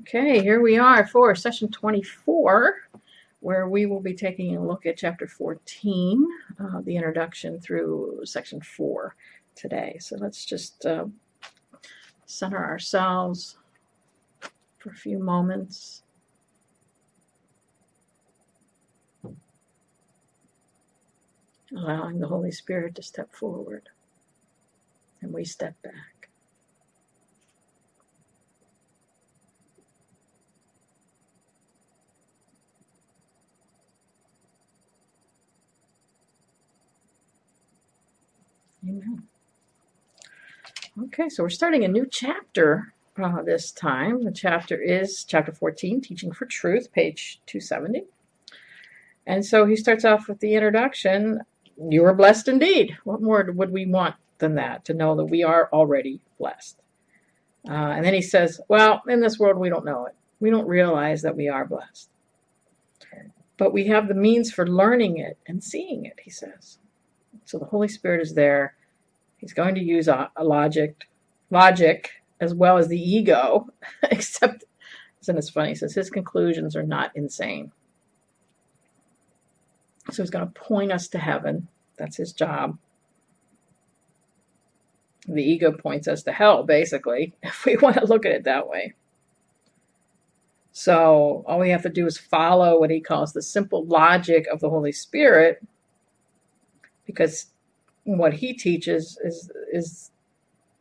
Okay, here we are for session 24, where we will be taking a look at chapter 14, uh, the introduction through section 4 today. So let's just uh, center ourselves for a few moments. Allowing the Holy Spirit to step forward, and we step back. Amen. Okay, so we're starting a new chapter uh, this time. The chapter is chapter 14, Teaching for Truth, page 270. And so he starts off with the introduction You are blessed indeed. What more would we want than that? To know that we are already blessed. Uh, and then he says, Well, in this world, we don't know it. We don't realize that we are blessed. But we have the means for learning it and seeing it, he says. So the Holy Spirit is there. He's going to use a, a logic, logic as well as the ego, except, isn't it funny? He says his conclusions are not insane. So he's going to point us to heaven. That's his job. The ego points us to hell, basically, if we want to look at it that way. So all we have to do is follow what he calls the simple logic of the Holy Spirit because what he teaches is is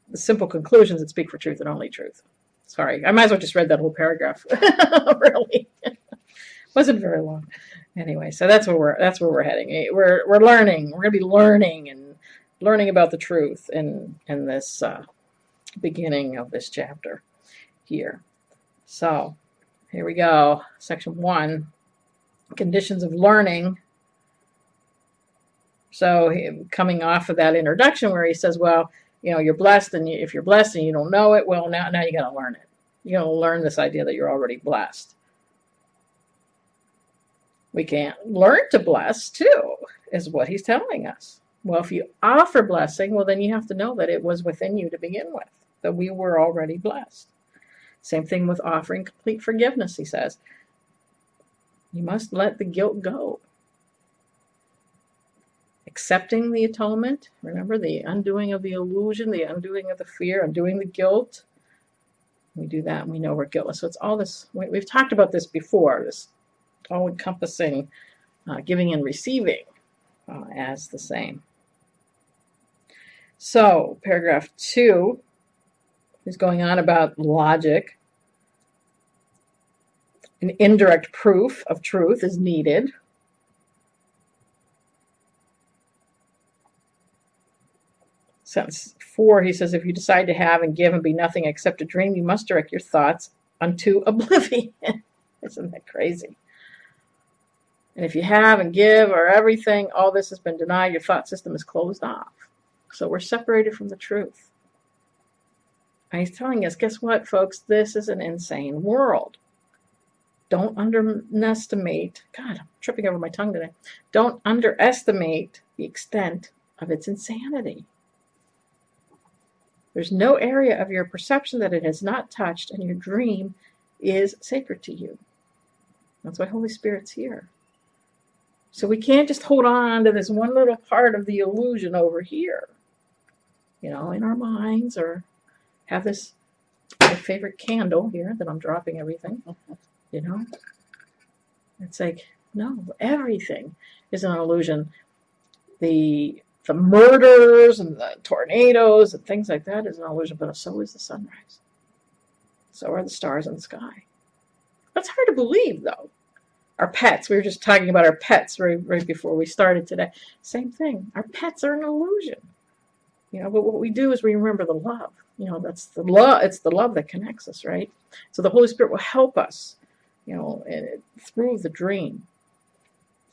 the simple conclusions that speak for truth and only truth. Sorry, I might as well just read that whole paragraph. really, wasn't very long. Anyway, so that's where we're that's where we're heading. We're we're learning. We're to be learning and learning about the truth in in this uh, beginning of this chapter here. So here we go. Section one: conditions of learning so coming off of that introduction where he says, well, you know, you're blessed, and if you're blessed and you don't know it, well, now now you got to learn it. You got to learn this idea that you're already blessed. We can't learn to bless too, is what he's telling us. Well, if you offer blessing, well, then you have to know that it was within you to begin with, that we were already blessed. Same thing with offering complete forgiveness, he says. You must let the guilt go accepting the atonement. Remember the undoing of the illusion, the undoing of the fear, undoing the guilt. We do that and we know we're guiltless. So it's all this, we've talked about this before, this all encompassing uh, giving and receiving uh, as the same. So, paragraph two is going on about logic. An indirect proof of truth is needed. Sentence four, he says, if you decide to have and give and be nothing except a dream, you must direct your thoughts unto oblivion. Isn't that crazy? And if you have and give or everything, all this has been denied, your thought system is closed off. So we're separated from the truth. And he's telling us, guess what, folks? This is an insane world. Don't underestimate, God, I'm tripping over my tongue today. Don't underestimate the extent of its insanity. There's no area of your perception that it has not touched, and your dream is sacred to you. That's why Holy Spirit's here. So we can't just hold on to this one little part of the illusion over here, you know, in our minds or have this my favorite candle here that I'm dropping everything, you know. It's like, no, everything is an illusion. The the murders and the tornadoes and things like that is an illusion, but so is the sunrise. So are the stars in the sky. That's hard to believe, though. Our pets, we were just talking about our pets right, right before we started today. Same thing. Our pets are an illusion. You know, but what we do is we remember the love. You know, that's the love. It's the love that connects us, right? So the Holy Spirit will help us, you know, through the dream.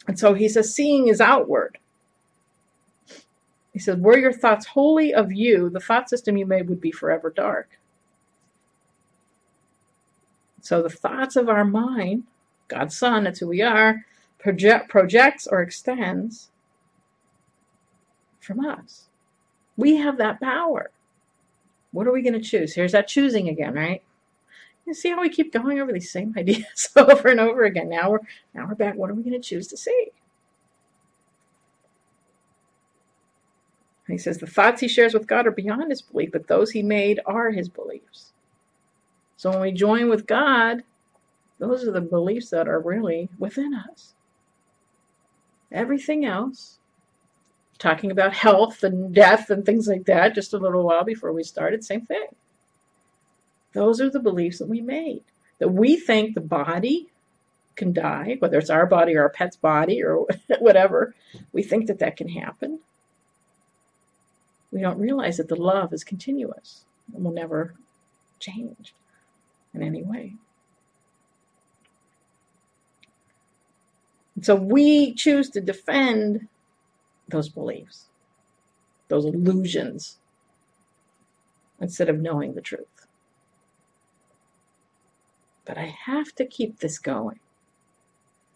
And so he says, seeing is outward. He said, were your thoughts wholly of you, the thought system you made would be forever dark. So the thoughts of our mind, God's Son, that's who we are, project, projects or extends from us. We have that power. What are we going to choose? Here's that choosing again, right? You see how we keep going over these same ideas over and over again. Now we're now we're back. What are we going to choose to see? He says the thoughts he shares with God are beyond his belief, but those he made are his beliefs. So when we join with God, those are the beliefs that are really within us. Everything else, talking about health and death and things like that just a little while before we started, same thing. Those are the beliefs that we made. That we think the body can die, whether it's our body or our pet's body or whatever, we think that that can happen. We don't realize that the love is continuous and will never change in any way. And so we choose to defend those beliefs, those illusions, instead of knowing the truth. But I have to keep this going.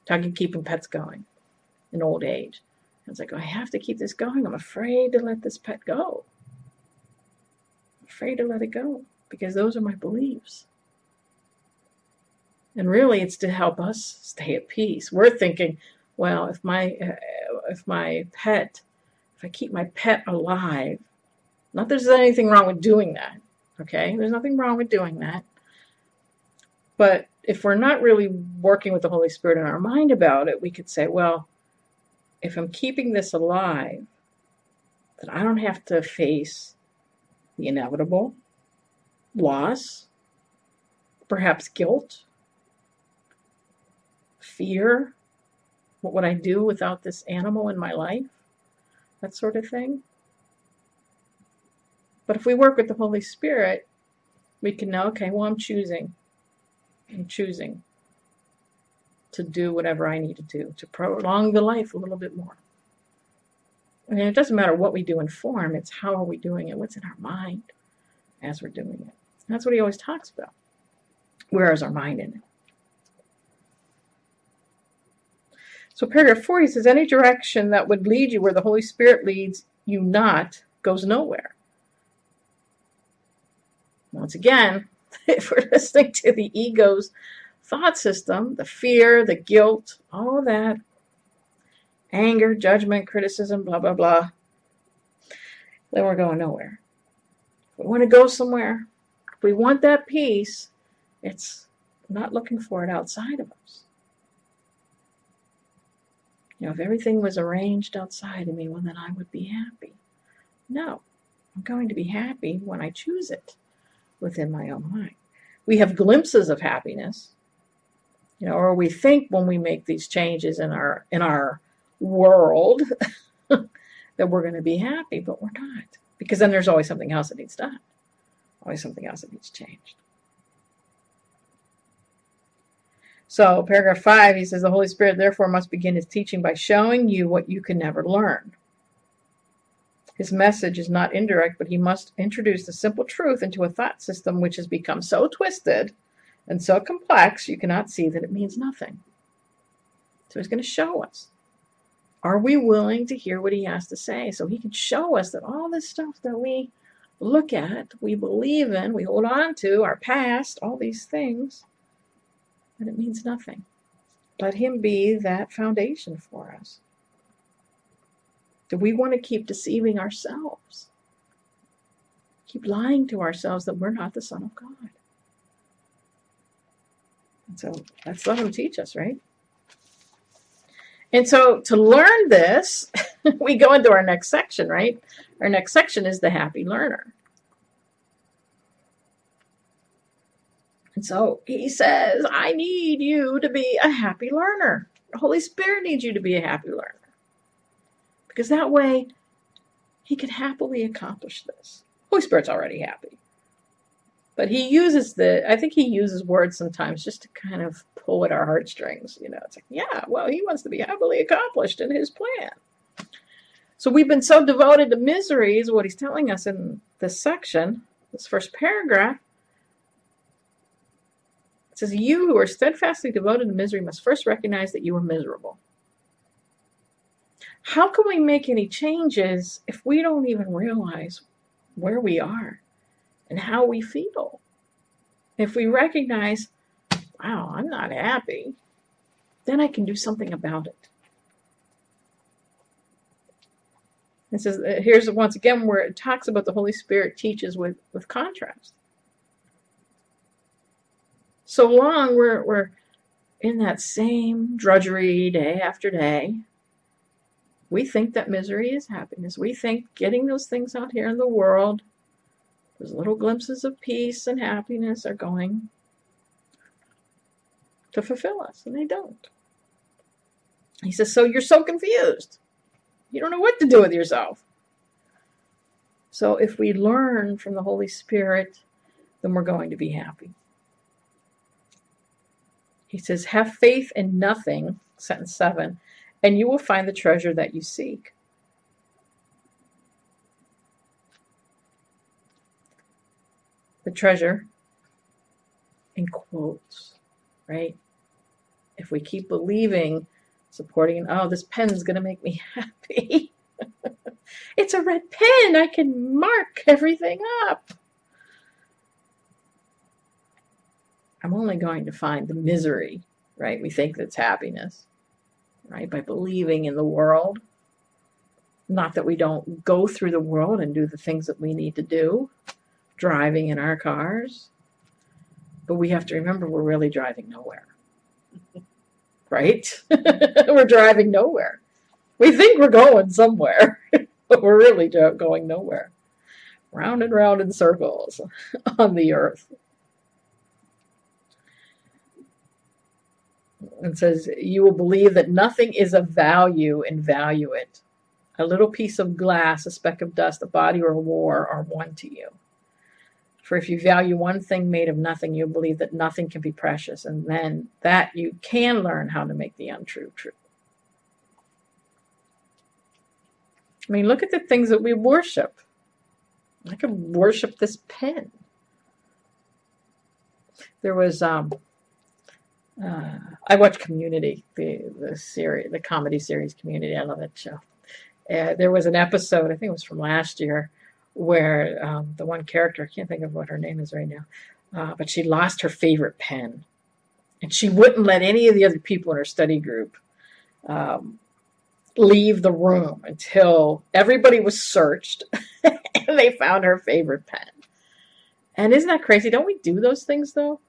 Talking keeping pets going in old age. I was like, oh, I have to keep this going. I'm afraid to let this pet go. I'm afraid to let it go because those are my beliefs. And really, it's to help us stay at peace. We're thinking, well, if my uh, if my pet, if I keep my pet alive, not that there's anything wrong with doing that. Okay, there's nothing wrong with doing that. But if we're not really working with the Holy Spirit in our mind about it, we could say, well, if I'm keeping this alive, then I don't have to face the inevitable loss, perhaps guilt, fear. What would I do without this animal in my life? That sort of thing. But if we work with the Holy Spirit, we can know, okay, well, I'm choosing. I'm choosing to do whatever I need to do to prolong the life a little bit more. And it doesn't matter what we do in form, it's how are we doing it, what's in our mind as we're doing it. That's what he always talks about. Where is our mind in it? So paragraph four, he says, any direction that would lead you where the Holy Spirit leads you not goes nowhere. Once again, if we're listening to the ego's thought system, the fear, the guilt, all that, anger, judgment, criticism, blah, blah, blah, then we're going nowhere. If we want to go somewhere, if we want that peace, it's not looking for it outside of us. You know, if everything was arranged outside of me, well, then I would be happy. No, I'm going to be happy when I choose it within my own mind. We have glimpses of happiness, you know, or we think when we make these changes in our in our world that we're going to be happy, but we're not. Because then there's always something else that needs done. Always something else that needs changed. So, paragraph five, he says, The Holy Spirit therefore must begin his teaching by showing you what you can never learn. His message is not indirect, but he must introduce the simple truth into a thought system which has become so twisted and so complex you cannot see that it means nothing. So, he's going to show us. Are we willing to hear what he has to say? So, he can show us that all this stuff that we look at, we believe in, we hold on to, our past, all these things that it means nothing. Let Him be that foundation for us. Do we want to keep deceiving ourselves? Keep lying to ourselves that we're not the Son of God. So let's let him teach us, right? And so to learn this, we go into our next section, right? Our next section is the happy learner. And so he says, I need you to be a happy learner. The Holy Spirit needs you to be a happy learner. Because that way he can happily accomplish this. Holy Spirit's already happy. But he uses the, I think he uses words sometimes just to kind of pull at our heartstrings. You know, it's like, yeah, well, he wants to be happily accomplished in his plan. So we've been so devoted to misery, is what he's telling us in this section, this first paragraph. It says, You who are steadfastly devoted to misery must first recognize that you are miserable. How can we make any changes if we don't even realize where we are and how we feel? If we recognize, wow, I'm not happy, then I can do something about it. It says, uh, here's once again where it talks about the Holy Spirit teaches with, with contrast. So long we're, we're in that same drudgery day after day. We think that misery is happiness. We think getting those things out here in the world, those little glimpses of peace and happiness, are going to fulfill us, and they don't. He says, So you're so confused. You don't know what to do with yourself. So if we learn from the Holy Spirit, then we're going to be happy. He says, Have faith in nothing, sentence 7, and you will find the treasure that you seek. The treasure, in quotes, right? If we keep believing supporting, oh, this pen's going to make me happy. it's a red pen. I can mark everything up. I'm only going to find the misery, right? We think that's happiness, right? By believing in the world. Not that we don't go through the world and do the things that we need to do, driving in our cars, but we have to remember we're really driving nowhere right? we're driving nowhere. We think we're going somewhere, but we're really going nowhere. Round and round in circles on the earth. It says, You will believe that nothing is of value and value it. A little piece of glass, a speck of dust, a body, or a war are one to you. For if you value one thing made of nothing, you'll believe that nothing can be precious, and then that you can learn how to make the untrue true. I mean, look at the things that we worship. I could worship this pen. There was um, uh, I watched Community, the the series, the comedy series Community. I love that show. Uh, there was an episode, I think it was from last year, where um, the one character, I can't think of what her name is right now, uh, but she lost her favorite pen. And she wouldn't let any of the other people in her study group um, leave the room until everybody was searched and they found her favorite pen. And isn't that crazy? Don't we do those things though?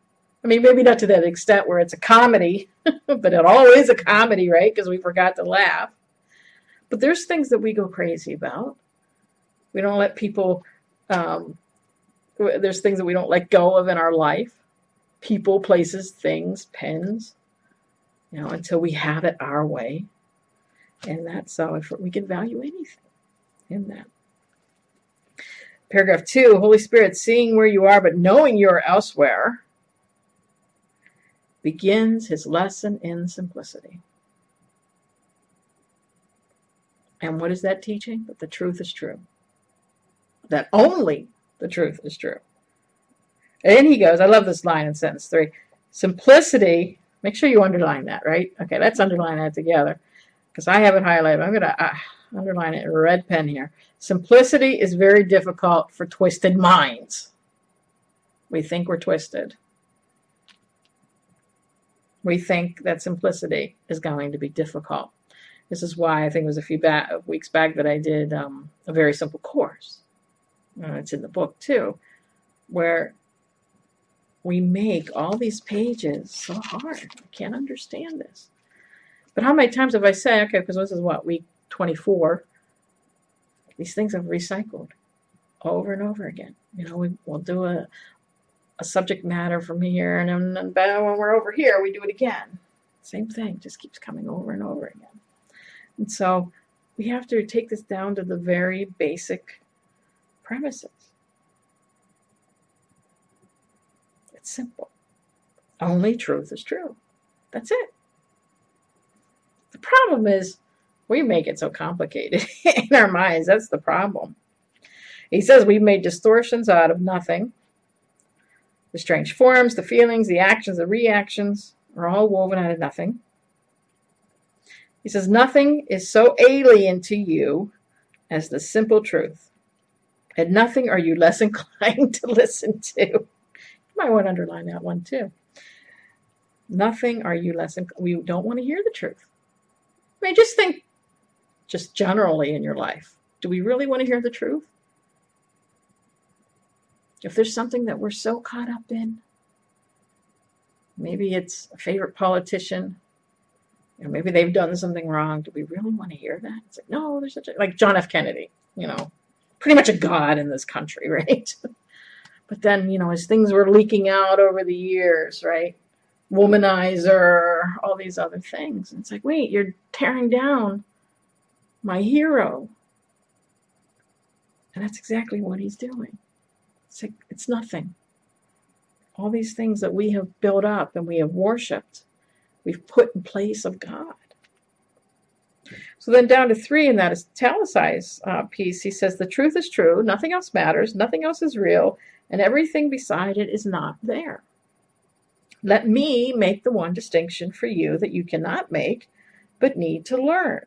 I mean, maybe not to that extent where it's a comedy, but it always a comedy, right? Because we forgot to laugh. But there's things that we go crazy about. We don't let people, um, there's things that we don't let go of in our life people, places, things, pens, you know, until we have it our way. And that's how we can value anything in that. Paragraph two Holy Spirit, seeing where you are, but knowing you are elsewhere, begins his lesson in simplicity. And what is that teaching? That the truth is true that only the truth is true. And then he goes, I love this line in sentence three simplicity. Make sure you underline that, right? Okay, let's underline that together because I have it highlighted. I'm going to uh, underline it in red pen here. Simplicity is very difficult for twisted minds. We think we're twisted. We think that simplicity is going to be difficult. This is why I think it was a few ba- weeks back that I did um, a very simple course. Uh, it's in the book too, where we make all these pages so hard. I can't understand this. But how many times have I said, okay, because this is what, week 24, these things have recycled over and over again. You know, we, we'll do a, a subject matter from here, and then when we're over here, we do it again. Same thing, just keeps coming over and over again. And so we have to take this down to the very basic premises. It's simple. Only truth is true. That's it. The problem is we make it so complicated in our minds. That's the problem. He says we've made distortions out of nothing. The strange forms, the feelings, the actions, the reactions are all woven out of nothing. He says nothing is so alien to you as the simple truth. And nothing are you less inclined to listen to. You might want to underline that one too. Nothing are you less, inclined. we don't want to hear the truth. I mean, just think, just generally in your life, do we really want to hear the truth? If there's something that we're so caught up in, maybe it's a favorite politician, you know, maybe they've done something wrong. Do we really want to hear that? It's like, no, there's such a, like John F. Kennedy, you know, pretty much a god in this country, right? But then, you know, as things were leaking out over the years, right? Womanizer, all these other things. And it's like, wait, you're tearing down my hero. And that's exactly what he's doing. It's like, it's nothing. All these things that we have built up and we have worshipped, we've put in place of God. So then down to three in that italicized uh, piece, he says, The truth is true, nothing else matters, nothing else is real, and everything beside it is not there. Let me make the one distinction for you that you cannot make, but need to learn.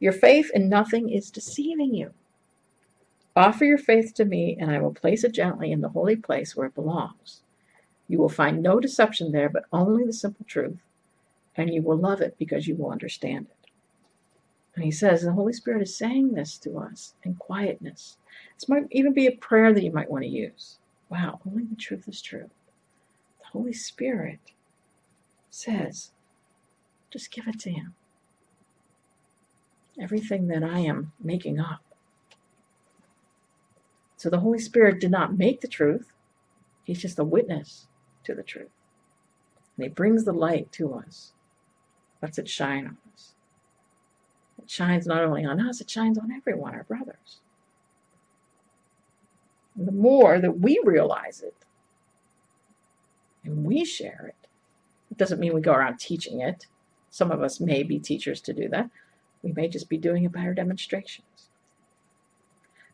Your faith in nothing is deceiving you. Offer your faith to me, and I will place it gently in the holy place where it belongs. You will find no deception there, but only the simple truth, and you will love it because you will understand it. And he says the Holy Spirit is saying this to us in quietness. This might even be a prayer that you might want to use. Wow, only the truth is true. The Holy Spirit says, just give it to Him. Everything that I am making up. So the Holy Spirit did not make the truth, He's just a witness to the truth. And He brings the light to us, lets it shine on. It shines not only on us, it shines on everyone, our brothers. And the more that we realize it and we share it, it doesn't mean we go around teaching it. Some of us may be teachers to do that. We may just be doing it by our demonstrations.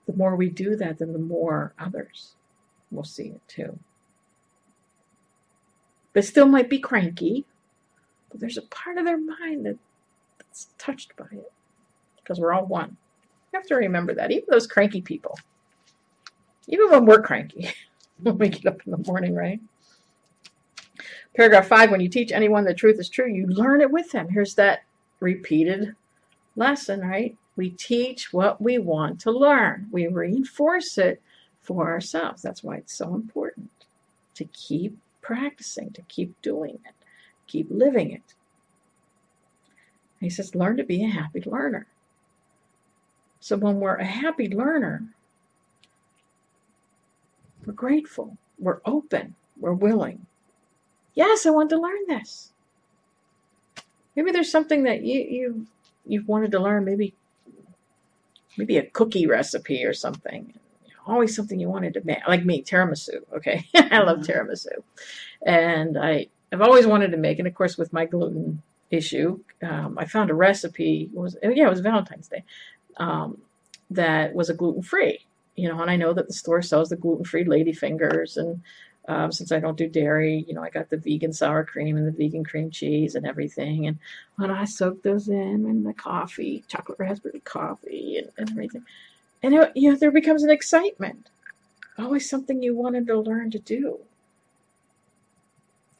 The more we do that, then the more others will see it too. They still might be cranky, but there's a part of their mind that, that's touched by it because we're all one. You have to remember that. Even those cranky people, even when we're cranky, when we get up in the morning, right? Paragraph five, when you teach anyone the truth is true, you learn it with them. Here's that repeated lesson, right? We teach what we want to learn. We reinforce it for ourselves. That's why it's so important to keep practicing, to keep doing it, keep living it. He says, learn to be a happy learner. So when we're a happy learner, we're grateful, we're open, we're willing. Yes, I want to learn this. Maybe there's something that you you you've wanted to learn. Maybe maybe a cookie recipe or something. Always something you wanted to make, like me, tiramisu. Okay, I love mm-hmm. tiramisu, and I I've always wanted to make, and of course with my gluten issue, um, I found a recipe. It was yeah, it was Valentine's Day um, that was a gluten free. You know, and I know that the store sells the gluten free lady fingers, and um, since I don't do dairy, you know, I got the vegan sour cream and the vegan cream cheese and everything. And when I soak those in and the coffee, chocolate raspberry coffee, and, and everything, and it, you know, there becomes an excitement. Always something you wanted to learn to do.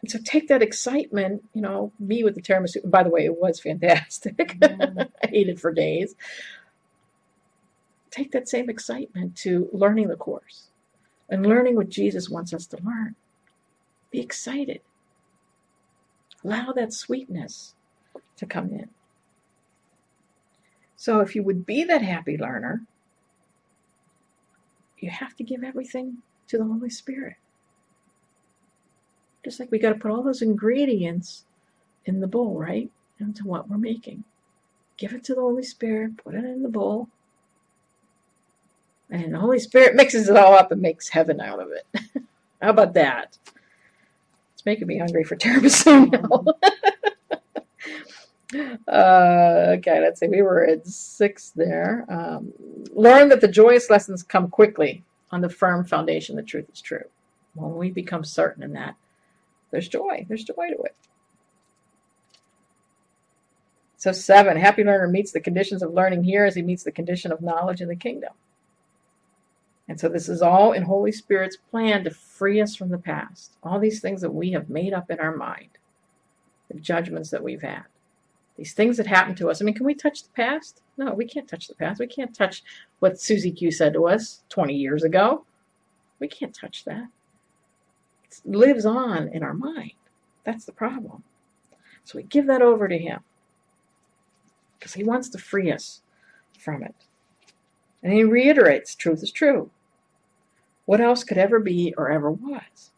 And so take that excitement, you know, me with the tiramisu. By the way, it was fantastic. Mm. I ate it for days. Take that same excitement to learning the course and learning what Jesus wants us to learn. Be excited. Allow that sweetness to come in. So if you would be that happy learner, you have to give everything to the Holy Spirit. Just like we got to put all those ingredients in the bowl, right? Into what we're making. Give it to the Holy Spirit, put it in the bowl, and the Holy Spirit mixes it all up and makes heaven out of it. How about that? It's making me hungry for tiramisu now. Uh, okay, let's see. We were at six there. Um, learn that the joyous lessons come quickly on the firm foundation the truth is true. When we become certain in that, there's joy. There's joy to it. So, seven, happy learner meets the conditions of learning here as he meets the condition of knowledge in the kingdom. And so, this is all in Holy Spirit's plan to free us from the past. All these things that we have made up in our mind, the judgments that we've had these things that happened to us. I mean, can we touch the past? No, we can't touch the past. We can't touch what Susie Q said to us 20 years ago. We can't touch that. It lives on in our mind. That's the problem. So we give that over to Him because He wants to free us from it. And He reiterates truth is true. What else could ever be or ever was?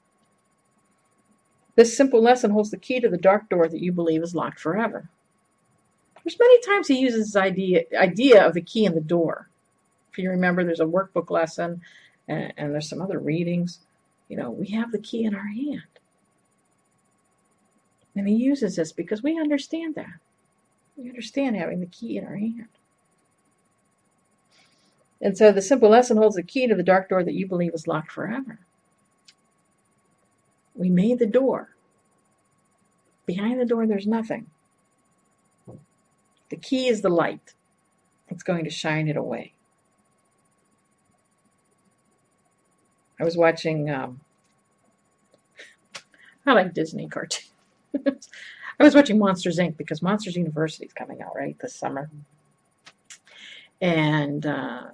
This simple lesson holds the key to the dark door that you believe is locked forever. There's many times he uses this idea idea of the key in the door. If you remember, there's a workbook lesson, and, and there's some other readings. You know, we have the key in our hand. And he uses this because we understand that. We understand having the key in our hand. And so the simple lesson holds the key to the dark door that you believe is locked forever. We made the door. Behind the door, there's nothing. The key is the light. It's going to shine it away. I was watching, um, I like Disney cartoons. I was watching Monsters Inc. because Monsters University is coming out, right, this summer. And, uh,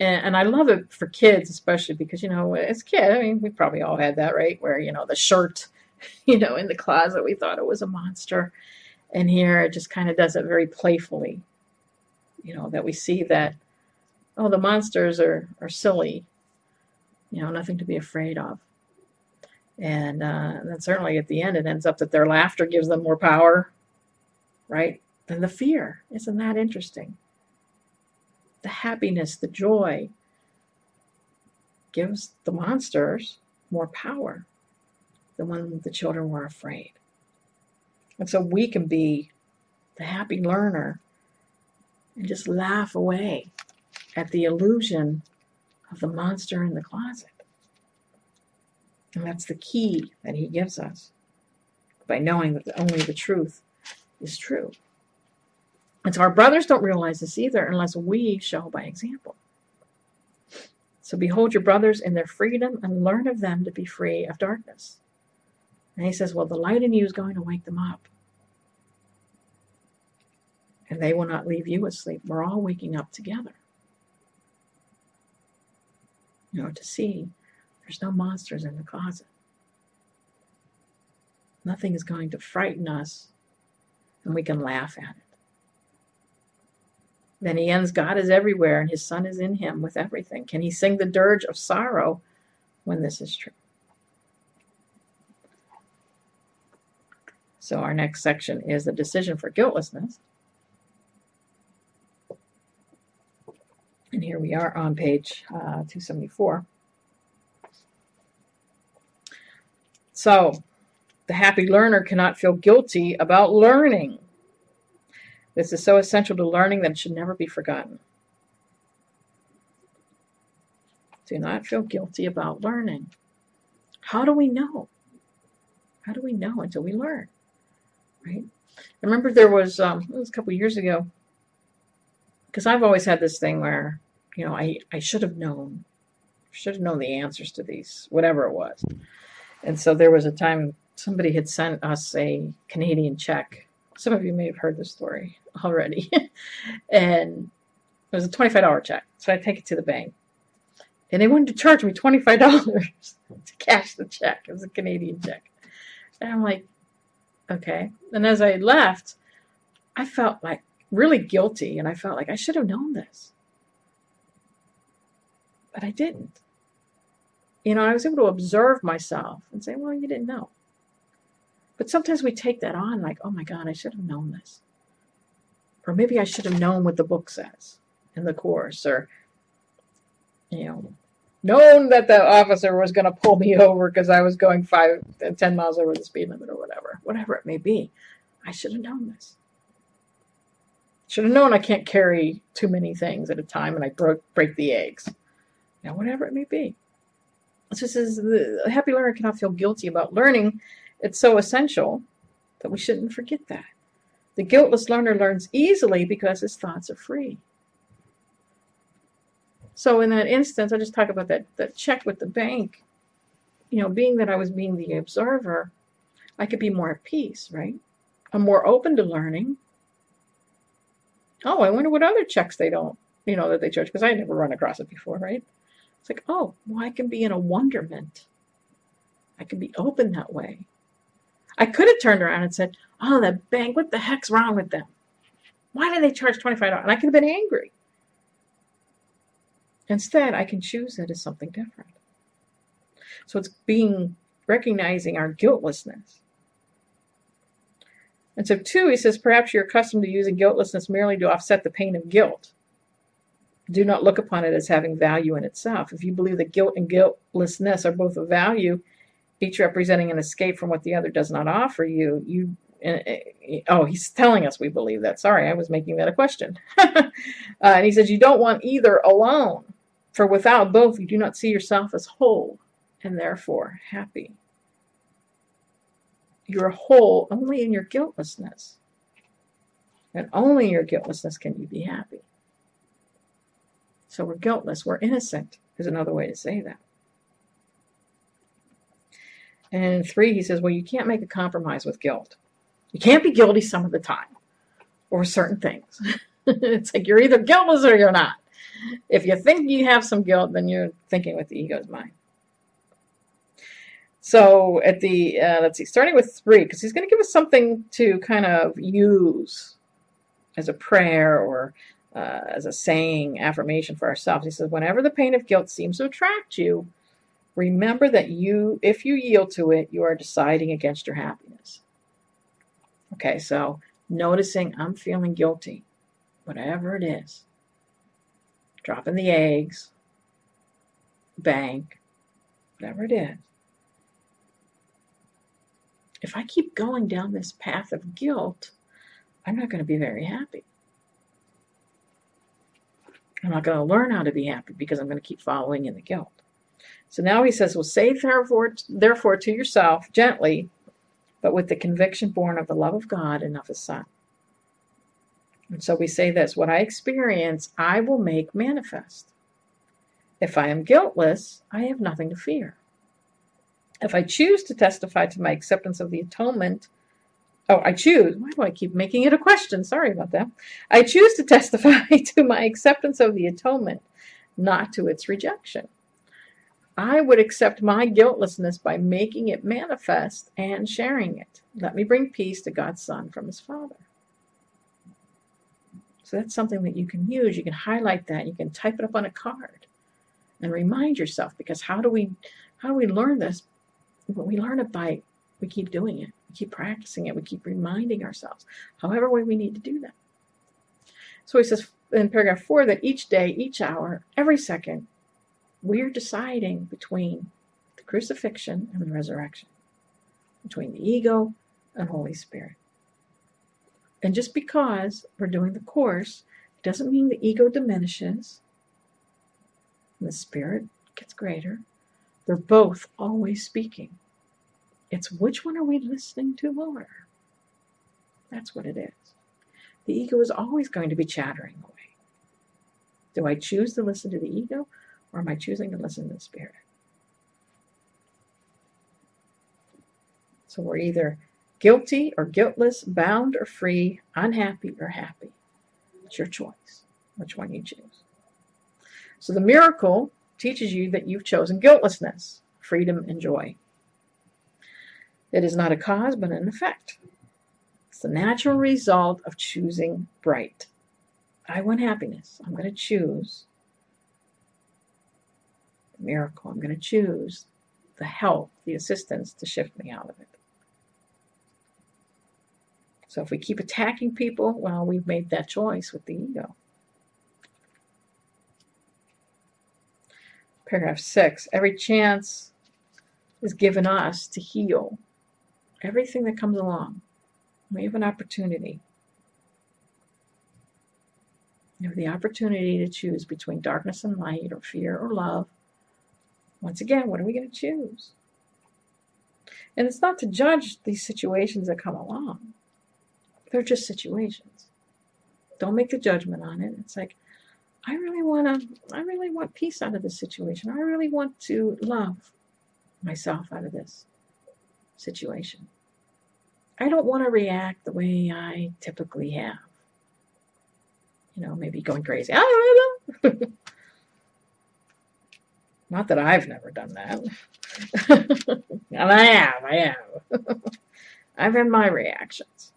and, I love it for kids, especially because, you know, as a kid, I mean, we probably all had that, right? Where, you know, the shirt, you know, in the closet, we thought it was a monster. And here it just kind of does it very playfully. You know, that we see that, oh, the monsters are, are silly, you know, nothing to be afraid of. And, uh, and then certainly at the end, it ends up that their laughter gives them more power, right, than the fear. Isn't that interesting? The happiness, the joy gives the monsters more power than when the children were afraid. And so we can be the happy learner and just laugh away at the illusion of the monster in the closet. And that's the key that he gives us by knowing that only the truth is true. And so our brothers don't realize this either unless we show by example. So behold your brothers in their freedom and learn of them to be free of darkness. And he says, Well, the light in you is going to wake them up. And they will not leave you asleep. We're all waking up together. You know, to see there's no monsters in the closet. Nothing is going to frighten us, and we can laugh at it. Then he ends God is everywhere, and his Son is in him with everything. Can he sing the dirge of sorrow when this is true? So our next section is the decision for guiltlessness. And here we are on page uh, 274. So, the happy learner cannot feel guilty about learning. This is so essential to learning that it should never be forgotten. Do not feel guilty about learning. How do we know? How do we know until we learn? right? I remember there was um, it was a couple years ago because I've always had this thing where you know I I should have known, should have known the answers to these whatever it was, and so there was a time somebody had sent us a Canadian check. Some of you may have heard the story already. and it was a $25 check. So I take it to the bank. And they wanted to charge me $25 to cash the check. It was a Canadian check. And I'm like, okay. And as I left, I felt like really guilty and I felt like I should have known this. But I didn't. You know, I was able to observe myself and say, well, you didn't know. But sometimes we take that on like, oh my God, I should have known this. Or maybe I should have known what the book says in the course, or, you know, known that the officer was going to pull me over because I was going five, uh, ten miles over the speed limit or whatever, whatever it may be. I should have known this. Should have known I can't carry too many things at a time and I broke, break the eggs. Now, whatever it may be. So says the happy learner cannot feel guilty about learning. It's so essential that we shouldn't forget that. The guiltless learner learns easily because his thoughts are free. So in that instance, I just talk about that, that check with the bank. You know, being that I was being the observer, I could be more at peace, right? I'm more open to learning. Oh, I wonder what other checks they don't, you know, that they charge, because I never run across it before, right? It's like, oh, well, I can be in a wonderment. I can be open that way. I could have turned around and said, oh, that bank, what the heck's wrong with them? Why did they charge $25? And I could have been angry. Instead, I can choose it as something different. So it's being recognizing our guiltlessness. And so, two, he says, perhaps you're accustomed to using guiltlessness merely to offset the pain of guilt. Do not look upon it as having value in itself. If you believe that guilt and guiltlessness are both of value, each representing an escape from what the other does not offer you, you oh, he's telling us we believe that. Sorry, I was making that a question. uh, and he says, You don't want either alone, for without both, you do not see yourself as whole and therefore happy. You're whole only in your guiltlessness. And only in your guiltlessness can you be happy. So we're guiltless, we're innocent, is another way to say that. And three, he says, well, you can't make a compromise with guilt. You can't be guilty some of the time or certain things. it's like you're either guiltless or you're not. If you think you have some guilt, then you're thinking with the ego's mind. So at the uh, let's see, starting with three, because he's going to give us something to kind of use as a prayer or uh, as a saying, affirmation for ourselves. He says, whenever the pain of guilt seems to attract you, remember that you, if you yield to it, you are deciding against your happiness. Okay, so noticing I'm feeling guilty, whatever it is, dropping the eggs, bank, whatever it is. If I keep going down this path of guilt, I'm not going to be very happy. I'm not going to learn how to be happy because I'm going to keep following in the guilt. So now he says, well, say therefore, therefore to yourself gently, but with the conviction born of the love of God and of his Son. And so we say this what I experience, I will make manifest. If I am guiltless, I have nothing to fear. If I choose to testify to my acceptance of the atonement, Oh, I choose. Why do I keep making it a question? Sorry about that. I choose to testify to my acceptance of the atonement, not to its rejection. I would accept my guiltlessness by making it manifest and sharing it. Let me bring peace to God's Son from his Father. So that's something that you can use. You can highlight that. You can type it up on a card and remind yourself because how do we how do we learn this? We learn it by we keep doing it. We keep practicing it. We keep reminding ourselves, however way we need to do that. So he says in paragraph four that each day, each hour, every second, we're deciding between the crucifixion and the resurrection, between the ego and Holy Spirit. And just because we're doing the course, doesn't mean the ego diminishes and the spirit gets greater. They're both always speaking. It's which one are we listening to more? That's what it is. The ego is always going to be chattering away. Do I choose to listen to the ego or am I choosing to listen to the spirit? So we're either guilty or guiltless, bound or free, unhappy or happy. It's your choice, which one you choose. So the miracle teaches you that you've chosen guiltlessness, freedom, and joy. It is not a cause, but an effect. It's the natural result of choosing bright. I want happiness. I'm going to choose miracle. I'm going to choose the help, the assistance to shift me out of it. So if we keep attacking people, well, we've made that choice with the ego. Paragraph six every chance is given us to heal everything that comes along. We have an opportunity. You have the opportunity to choose between darkness and light, or fear or love. Once again, what are we going to choose? And it's not to judge these situations that come along. They're just situations. Don't make the judgment on it. It's like, I really want to, I really want peace out of this situation. I really want to love myself out of this situation. I don't want to react the way I typically have. You know, maybe going crazy. Not that I've never done that. and I have, I have. I've had my reactions.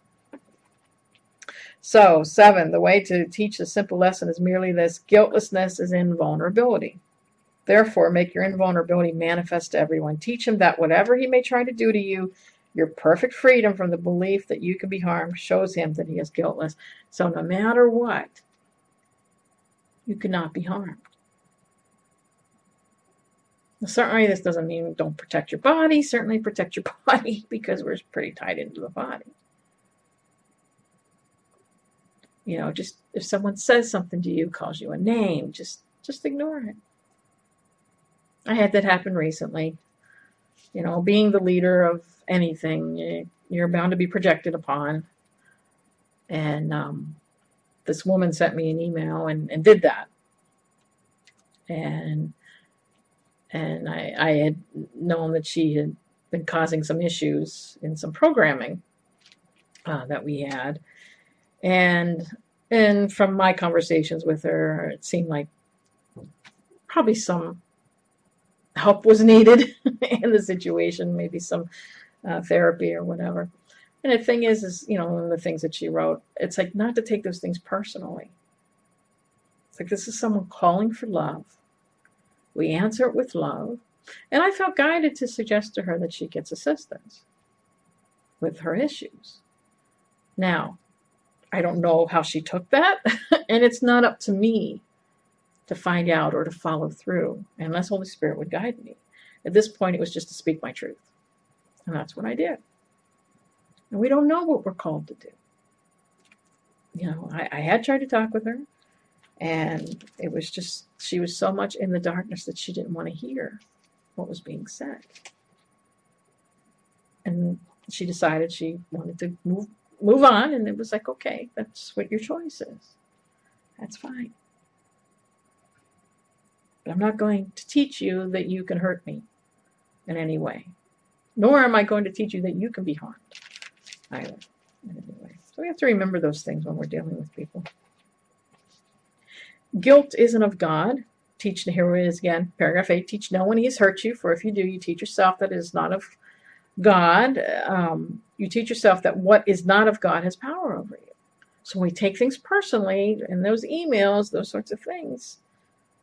So, seven, the way to teach the simple lesson is merely this guiltlessness is invulnerability. Therefore, make your invulnerability manifest to everyone. Teach him that whatever he may try to do to you, your perfect freedom from the belief that you can be harmed shows him that he is guiltless. So, no matter what, you cannot be harmed. Certainly, this doesn't mean don't protect your body. Certainly, protect your body because we're pretty tied into the body. You know, just if someone says something to you, calls you a name, just just ignore it. I had that happen recently. You know, being the leader of anything, you're bound to be projected upon. And um, this woman sent me an email and, and did that. And and I, I had known that she had been causing some issues in some programming uh, that we had and and from my conversations with her, it seemed like probably some help was needed in the situation, maybe some uh, therapy or whatever. And the thing is, is you know, one of the things that she wrote, it's like not to take those things personally. It's like this is someone calling for love. We answer it with love. And I felt guided to suggest to her that she gets assistance with her issues. Now, I don't know how she took that, and it's not up to me to find out or to follow through unless Holy Spirit would guide me. At this point, it was just to speak my truth. And that's what I did. And we don't know what we're called to do. You know, I, I had tried to talk with her, and it was just, she was so much in the darkness that she didn't want to hear what was being said. And she decided she wanted to move move on. And it was like, okay, that's what your choice is. That's fine. But I'm not going to teach you that you can hurt me in any way. Nor am I going to teach you that you can be harmed either. Anyway, so we have to remember those things when we're dealing with people. Guilt isn't of God. Teach, the here it is again, paragraph 8. Teach no one he has hurt you, for if you do, you teach yourself that it is not of God, um, you teach yourself that what is not of God has power over you. So we take things personally, and those emails, those sorts of things,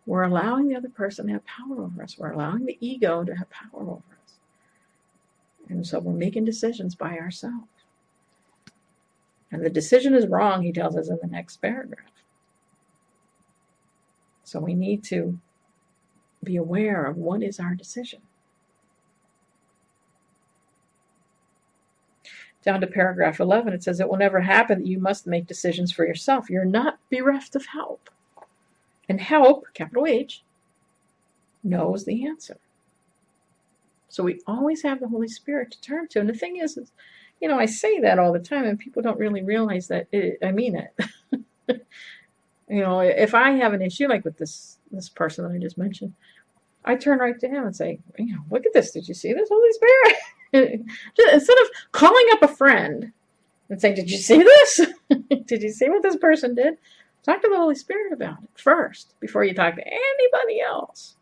we're allowing the other person to have power over us. We're allowing the ego to have power over us. And so we're making decisions by ourselves. And the decision is wrong, he tells us in the next paragraph. So we need to be aware of what is our decision. down to paragraph 11, it says it will never happen that you must make decisions for yourself. You're not bereft of help. And help, capital H, knows the answer. So we always have the Holy Spirit to turn to. And the thing is, is you know, I say that all the time, and people don't really realize that it, I mean it. you know, if I have an issue like with this this person that I just mentioned, I turn right to him and say, you know, look at this. Did you see this Holy Spirit? Instead of calling up a friend and saying, Did you see this? did you see what this person did? Talk to the Holy Spirit about it first before you talk to anybody else.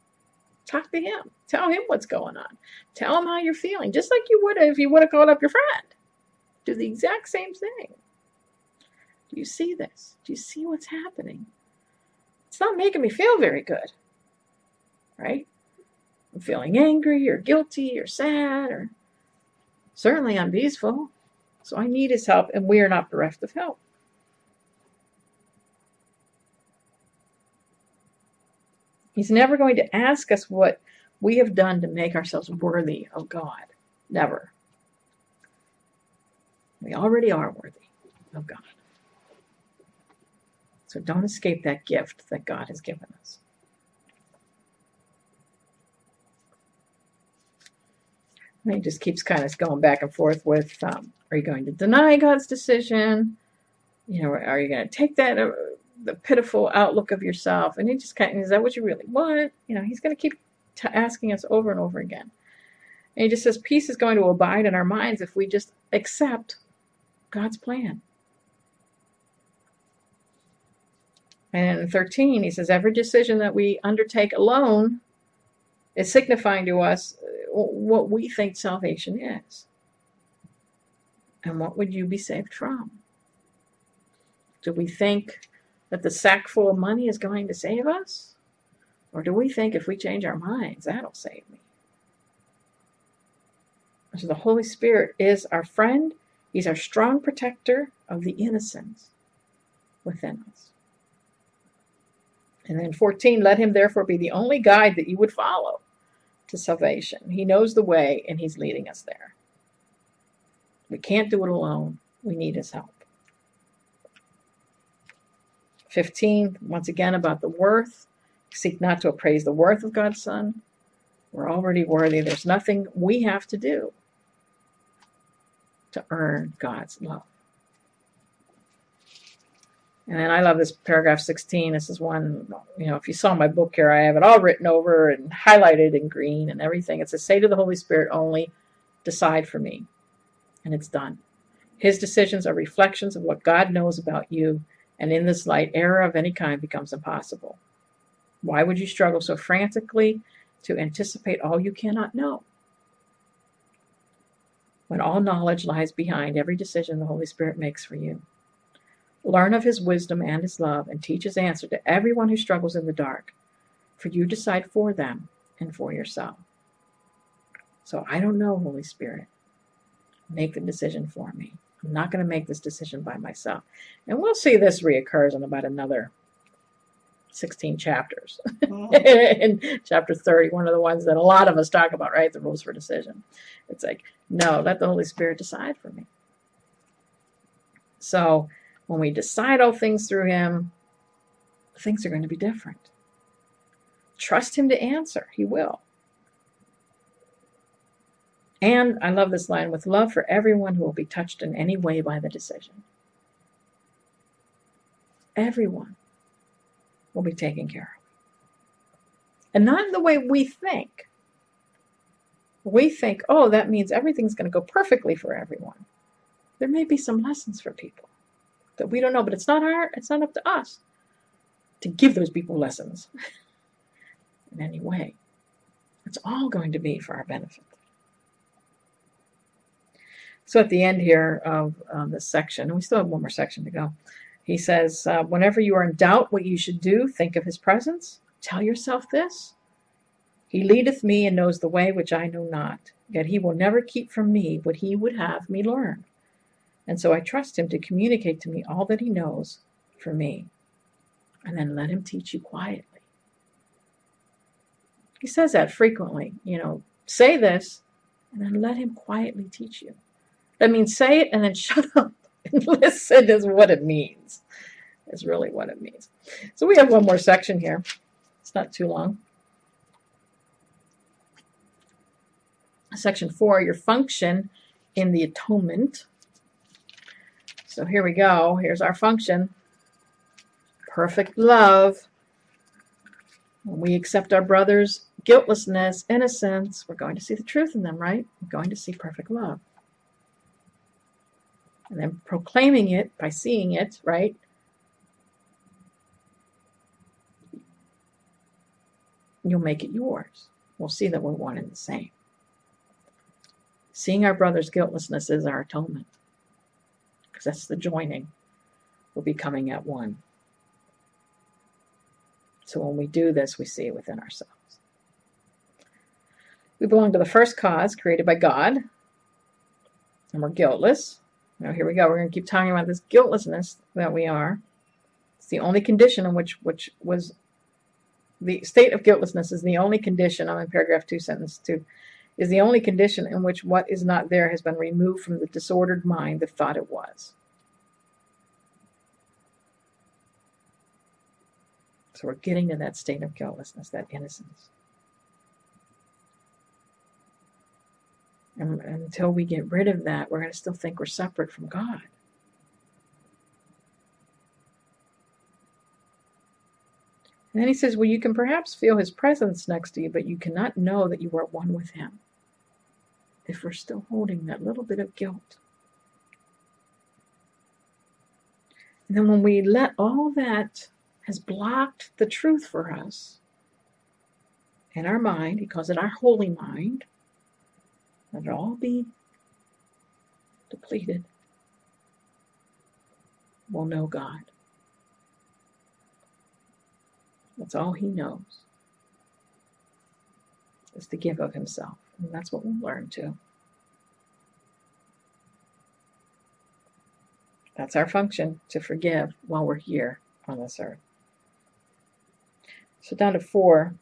Talk to Him. Tell Him what's going on. Tell Him how you're feeling, just like you would if you would have called up your friend. Do the exact same thing. Do you see this? Do you see what's happening? It's not making me feel very good, right? I'm feeling angry or guilty or sad or certainly unpeaceful. So I need his help, and we are not bereft of help. He's never going to ask us what we have done to make ourselves worthy of God. Never. We already are worthy of God. So don't escape that gift that God has given us. And he just keeps kind of going back and forth with um, are you going to deny God's decision? You know, are you going to take that, uh, the pitiful outlook of yourself? And he just kind of, is that what you really want? You know, he's going to keep asking us over and over again. And he just says, peace is going to abide in our minds if we just accept God's plan. And in 13, he says, every decision that we undertake alone is signifying to us uh, what we think salvation is. And what would you be saved from? Do we think that the sack full of money is going to save us? Or do we think if we change our minds, that'll save me? So the Holy Spirit is our friend. He's our strong protector of the innocence within us. And then 14, let him therefore be the only guide that you would follow to salvation. He knows the way and he's leading us there. We can't do it alone. We need his help. 15, once again, about the worth. Seek not to appraise the worth of God's Son. We're already worthy. There's nothing we have to do to earn God's love. And then I love this paragraph 16. This is one, you know, if you saw my book here, I have it all written over and highlighted in green and everything. It says, Say to the Holy Spirit only, decide for me. And it's done. His decisions are reflections of what God knows about you, and in this light, error of any kind becomes impossible. Why would you struggle so frantically to anticipate all you cannot know? When all knowledge lies behind every decision the Holy Spirit makes for you. Learn of his wisdom and his love, and teach his answer to everyone who struggles in the dark. For you decide for them and for yourself. So I don't know, Holy Spirit. Make the decision for me. I'm not going to make this decision by myself. And we'll see this reoccurs in about another 16 chapters. Mm-hmm. in chapter 30, one of the ones that a lot of us talk about, right? The rules for decision. It's like, no, let the Holy Spirit decide for me. So when we decide all things through Him, things are going to be different. Trust Him to answer, He will. And I love this line with love for everyone who will be touched in any way by the decision. Everyone will be taken care of. And not in the way we think. We think, oh, that means everything's going to go perfectly for everyone. There may be some lessons for people that we don't know, but it's not our, it's not up to us to give those people lessons in any way. It's all going to be for our benefit. So at the end here of um, this section, and we still have one more section to go. He says, uh, whenever you are in doubt what you should do, think of his presence. Tell yourself this. He leadeth me and knows the way which I know not. Yet he will never keep from me what he would have me learn and so I trust him to communicate to me all that he knows for me. And then let him teach you quietly. He says that frequently. You know, say this and then let him quietly teach you. That means say it and then shut up and listen is what it means. Is really what it means. So we have one more section here. It's not too long. Section four, your function in the atonement. So here we go. Here's our function. Perfect love. When we accept our brother's guiltlessness, innocence, we're going to see the truth in them, right? We're going to see perfect love. And then proclaiming it by seeing it, right? You'll make it yours. We'll see that we're one and the same. Seeing our brother's guiltlessness is our atonement. Because that's the joining. We're becoming at one. So when we do this, we see it within ourselves. We belong to the first cause created by God, and we're guiltless. Now, here we go. We're going to keep talking about this guiltlessness that we are. It's the only condition in which which was the state of guiltlessness is the only condition. I'm in paragraph two, sentence two, is the only condition in which what is not there has been removed from the disordered mind that thought it was. So we're getting to that state of guiltlessness, that innocence. And until we get rid of that, we're going to still think we're separate from God. And then he says, Well, you can perhaps feel his presence next to you, but you cannot know that you are one with him if we're still holding that little bit of guilt. And then when we let all that has blocked the truth for us in our mind, he calls it our holy mind, let it all be depleted. We'll know God. That's all he knows, is to give of himself. And that's what we'll learn too. That's our function, to forgive while we're here on this earth. So down to four.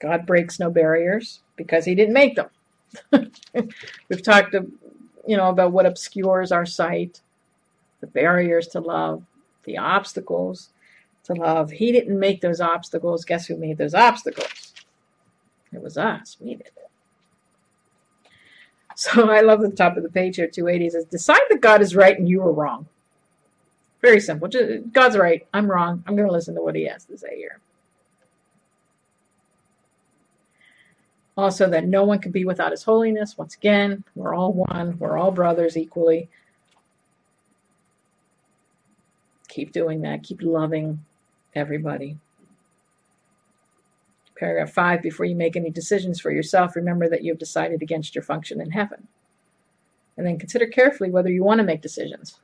God breaks no barriers because he didn't make them. We've talked, you know, about what obscures our sight, the barriers to love, the obstacles to love. He didn't make those obstacles. Guess who made those obstacles? It was us. We did it. So I love the top of the page here, 280 says, decide that God is right and you are wrong. Very simple. Just, God's right. I'm wrong. I'm going to listen to what he has to say here. Also, that no one can be without his holiness. Once again, we're all one. We're all brothers equally. Keep doing that. Keep loving everybody. Paragraph 5 Before you make any decisions for yourself, remember that you have decided against your function in heaven. And then consider carefully whether you want to make decisions.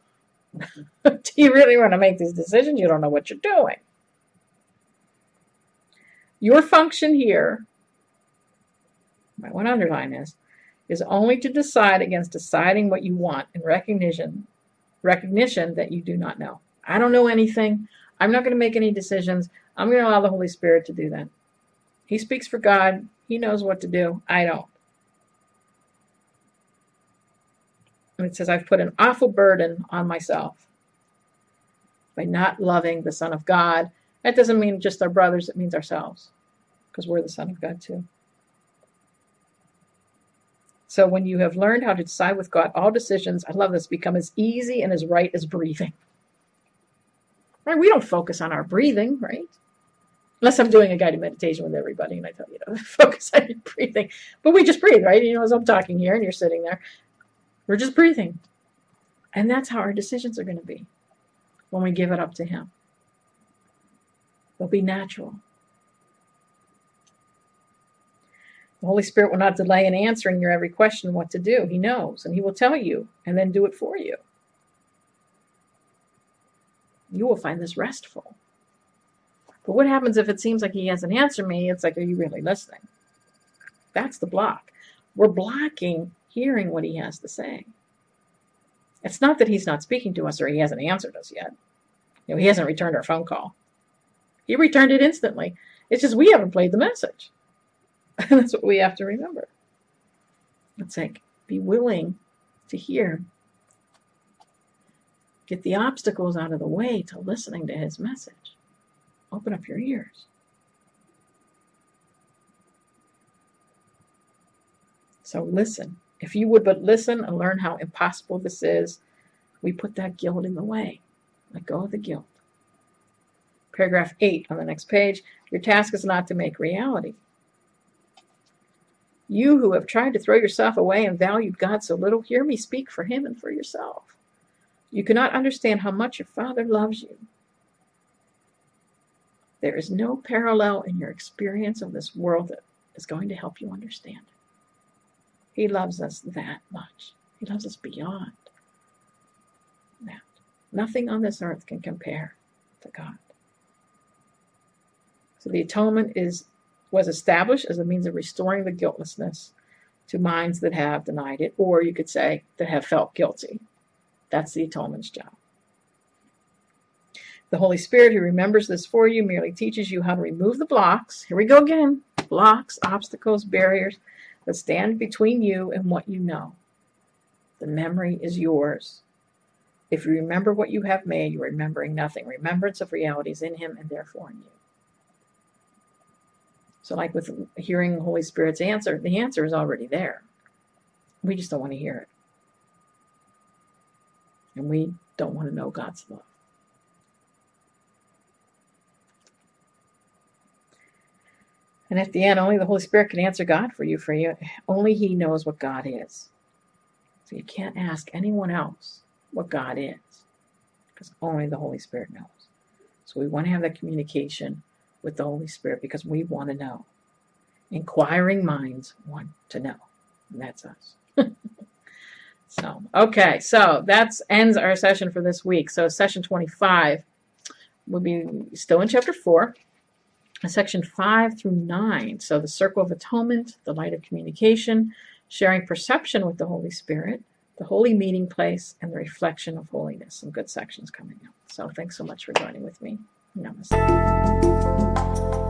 Do you really want to make these decisions? You don't know what you're doing. Your function here want to underline this, is only to decide against deciding what you want in recognition, recognition that you do not know. I don't know anything. I'm not going to make any decisions. I'm going to allow the Holy Spirit to do that. He speaks for God. He knows what to do. I don't. And it says, I've put an awful burden on myself by not loving the Son of God. That doesn't mean just our brothers, it means ourselves, because we're the Son of God too. So when you have learned how to decide with God, all decisions, I love this, become as easy and as right as breathing. Right? We don't focus on our breathing, right? Unless I'm doing a guided meditation with everybody and I tell you to focus on your breathing. But we just breathe, right? You know, as I'm talking here and you're sitting there, we're just breathing. And that's how our decisions are going to be when we give it up to Him. They'll be natural. The Holy Spirit will not delay in answering your every question what to do. He knows, and He will tell you and then do it for you. You will find this restful. But what happens if it seems like He hasn't answered me? It's like, are you really listening? That's the block. We're blocking hearing what He has to say. It's not that He's not speaking to us or He hasn't answered us yet. You know, He hasn't returned our phone call. He returned it instantly. It's just we haven't played the message. That's what we have to remember. It's like be willing to hear. Get the obstacles out of the way to listening to his message. Open up your ears. So listen. If you would but listen and learn how impossible this is, we put that guilt in the way. Let go of the guilt. Paragraph 8 on the next page. Your task is not to make reality. You who have tried to throw yourself away and valued God so little, hear me speak for him and for yourself. You cannot understand how much your Father loves you. There is no parallel in your experience of this world that is going to help you understand. He loves us that much. He loves us beyond that. Nothing on this earth can compare to God. So the atonement is was established as a means of restoring the guiltlessness to minds that have denied it, or you could say that have felt guilty. That's the atonement's job. The Holy Spirit, who remembers this for you, merely teaches you how to remove the blocks. Here we go again blocks, obstacles, barriers that stand between you and what you know. The memory is yours. If you remember what you have made, you're remembering nothing. Remembrance of reality is in Him and therefore in you. So, like with hearing the Holy Spirit's answer, the answer is already there. We just don't want to hear it. And we don't want to know God's love. And at the end, only the Holy Spirit can answer God for you. For you, only He knows what God is. So you can't ask anyone else what God is, because only the Holy Spirit knows. So we want to have that communication with the Holy Spirit because we want to know. Inquiring minds want to know. And that's us. so, okay, so that ends our session for this week. So, session 25 will be still in chapter 4, section 5 through 9. So, the circle of atonement, the light of communication, sharing perception with the Holy Spirit, the holy meeting place, and the reflection of holiness. Some good sections coming up. So, thanks so much for joining with me. Namaste.